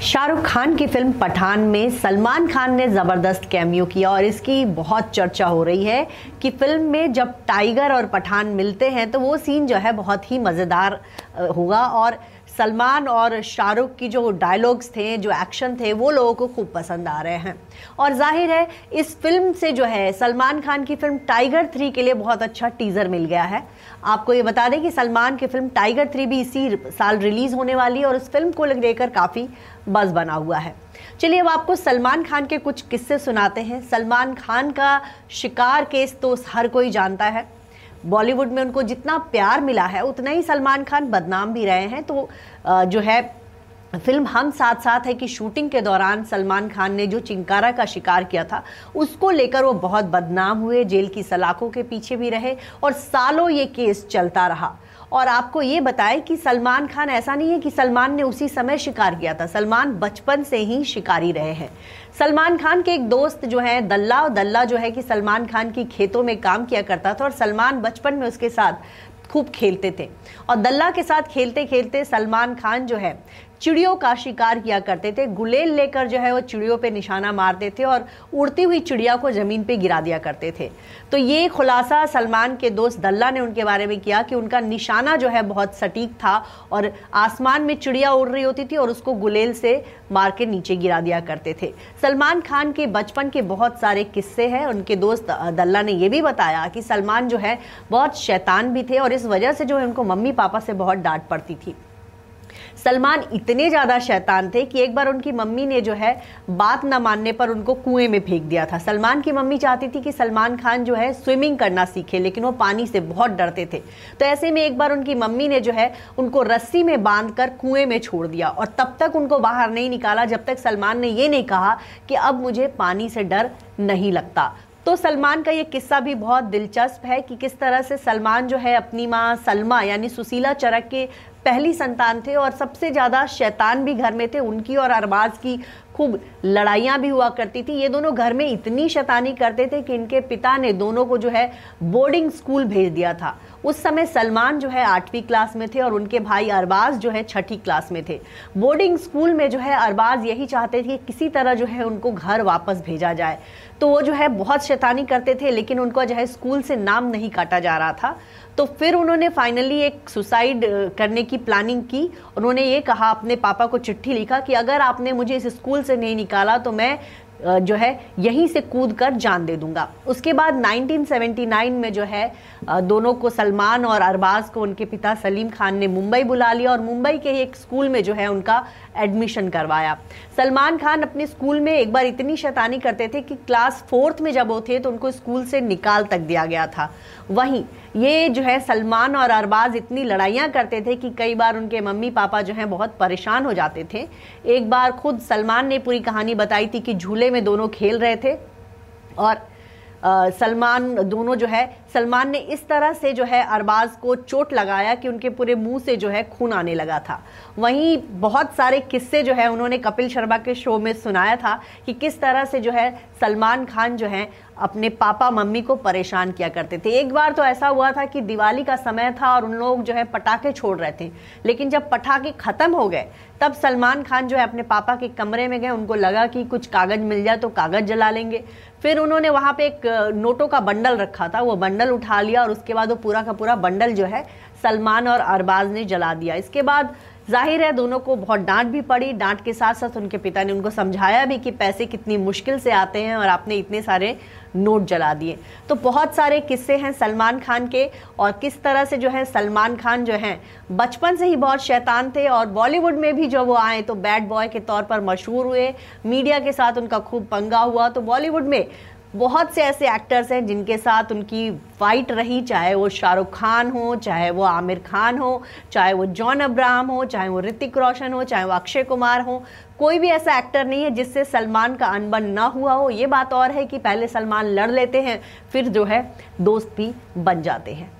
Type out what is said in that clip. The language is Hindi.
शाहरुख खान की फ़िल्म पठान में सलमान खान ने ज़बरदस्त कैमियो किया और इसकी बहुत चर्चा हो रही है कि फ़िल्म में जब टाइगर और पठान मिलते हैं तो वो सीन जो है बहुत ही मज़ेदार होगा और सलमान और शाहरुख की जो डायलॉग्स थे, जो एक्शन थे, वो लोगों को खूब पसंद आ रहे हैं। और ज़ाहिर है, इस फ़िल्म से जो है, सलमान खान की फ़िल्म टाइगर थ्री के लिए बहुत अच्छा टीज़र मिल गया है। आपको ये बता दें कि सलमान की फ़िल्म टाइगर थ्री भी इसी साल रिलीज़ होने वाली है और उस फ़िल्म को लेकर काफ़ी बस बना हुआ है। चलिए अब आपको सलमान खान के कुछ किस्से सुनाते हैं। सलमान खान का शिकार केस तो हर कोई जानता है। बॉलीवुड में उनको जितना प्यार मिला है, उतना ही सलमान खान बदनाम भी रहे हैं। तो जो है, फ़िल्म हम साथ साथ है कि शूटिंग के दौरान सलमान खान ने जो चिंकारा का शिकार किया था, उसको लेकर वो बहुत बदनाम हुए, जेल की सलाखों के पीछे भी रहे और सालों ये केस चलता रहा। और आपको ये बताएँ कि सलमान खान, ऐसा नहीं है कि सलमान ने उसी समय शिकार किया था। सलमान बचपन से ही शिकारी रहे हैं। सलमान खान के एक दोस्त जो है, दल्ला, और दल्ला जो है कि सलमान खान की खेतों में काम किया करता था और सलमान बचपन में उसके साथ खूब खेलते थे। और दल्ला के साथ खेलते खेलते सलमान खान जो है चिड़ियों का शिकार किया करते थे। गुलेल लेकर जो है वो चिड़ियों पे निशाना मारते थे और उड़ती हुई चिड़िया को ज़मीन पे गिरा दिया करते थे। तो ये खुलासा सलमान के दोस्त दल्ला ने उनके बारे में किया कि उनका निशाना जो है बहुत सटीक था और आसमान में चिड़िया उड़ रही होती थी और उसको गुलेल से मार के नीचे गिरा दिया करते थे। सलमान खान के बचपन के बहुत सारे किस्से हैं। उनके दोस्त दल्ला ने यह भी बताया कि सलमान जो है बहुत शैतान भी थे और इस वजह से जो है उनको मम्मी पापा से बहुत डांट पड़ती थी। सलमान इतने ज़्यादा शैतान थे कि एक बार उनकी मम्मी ने जो है बात न मानने पर उनको कुएँ में फेंक दिया था। सलमान की मम्मी चाहती थी कि सलमान खान जो है स्विमिंग करना सीखे, लेकिन वो पानी से बहुत डरते थे। तो ऐसे में एक बार उनकी मम्मी ने जो है उनको रस्सी में बाँध कर कुएँ में छोड़ दिया और तब तक उनको बाहर नहीं निकाला, जब तक सलमान ने ये नहीं कहा कि अब मुझे पानी से डर नहीं लगता। तो सलमान का ये किस्सा भी बहुत दिलचस्प है कि किस तरह से सलमान जो है अपनी माँ सलमा, यानी सुशीला चरक के पहली संतान थे और सबसे ज़्यादा शैतान भी घर में थे, उनकी और अरबाज की खूब लड़ाइयाँ भी हुआ करती थी। ये दोनों घर में इतनी शैतानी करते थे कि इनके पिता ने दोनों को जो है बोर्डिंग स्कूल भेज दिया था। उस समय सलमान जो है आठवीं क्लास में थे और उनके भाई अरबाज जो है छठी क्लास में थे। बोर्डिंग स्कूल में जो है अरबाज यही चाहते थे कि किसी तरह जो है उनको घर वापस भेजा जाए। तो वो जो है बहुत शैतानी करते थे, लेकिन उनका जो है स्कूल से नाम नहीं काटा जा रहा था। तो फिर उन्होंने फाइनली एक सुसाइड करने की प्लानिंग की। उन्होंने ये कहा, अपने पापा को चिट्ठी लिखा कि अगर आपने मुझे इस स्कूल से नहीं निकाला तो मैं जो है, यहीं से कूद कर जान दे दूँगा। उसके बाद 1979 में जो है दोनों को सलमान और अरबाज को उनके पिता सलीम खान ने मुंबई बुला लिया और मुंबई के ही एक स्कूल में जो है, उनका एडमिशन करवाया। सलमान खान अपने स्कूल में एक बार इतनी शैतानी करते थे कि क्लास फोर्थ में जब वो थे तो उनको स्कूल से निकाल तक दिया गया था। वहीं, ये जो है, सलमान और अरबाज इतनी लड़ाइयाँ करते थे कि कई बार उनके मम्मी पापा जो हैं, बहुत परेशान हो जाते थे। एक बार खुद सलमान ने पूरी कहानी बताई थी कि झूले में दोनों खेल रहे थे और सलमान दोनों जो है, सलमान ने इस तरह से जो है अरबाज को चोट लगाया कि उनके पूरे मुँह से जो है खून आने लगा था। वहीं बहुत सारे किस्से जो है उन्होंने कपिल शर्मा के शो में सुनाया था कि किस तरह से जो है सलमान खान जो है अपने पापा, मम्मी को परेशान किया करते थे। एक बार तो ऐसा हुआ था कि दिवाली का समय था और उन लोग जो है पटाखे छोड़ रहे थे। लेकिन जब पटाखे ख़त्म हो गए, तब सलमान खान जो है अपने पापा के कमरे में गए। उनको लगा कि कुछ कागज़ मिल जाए तो कागज़ जला लेंगे। फिर उन्होंने वहाँ पे एक नोटों का बंडल रखा था। वो बंडल उठा लिया और उसके बाद वो पूरा का पूरा बंडल जो है सलमान और अरबाज ने जला दिया। इसके बाद ज़ाहिर है दोनों को बहुत डांट भी पड़ी। डांट के साथ साथ उनके पिता ने उनको समझाया भी कि पैसे कितनी मुश्किल से आते हैं और आपने इतने सारे नोट जला दिए। तो बहुत सारे किस्से हैं सलमान खान के और किस तरह से जो है सलमान खान जो हैं, बचपन से ही बहुत शैतान थे और बॉलीवुड में भी जब वो आए तो बैड बॉय के तौर पर मशहूर हुए। मीडिया के साथ उनका खूब पंगा हुआ। तो बॉलीवुड में बहुत से ऐसे एक्टर्स हैं जिनके साथ उनकी फाइट रही, चाहे वो शाहरुख खान हो, चाहे वो आमिर खान हो, चाहे वो जॉन अब्राहम हो, चाहे वो ऋतिक रोशन हो, चाहे वो अक्षय कुमार हो। कोई भी ऐसा एक्टर नहीं है जिससे सलमान का अनबन ना हुआ हो। ये बात और है कि पहले सलमान लड़ लेते हैं, फिर जो है दोस्त भी बन जाते हैं।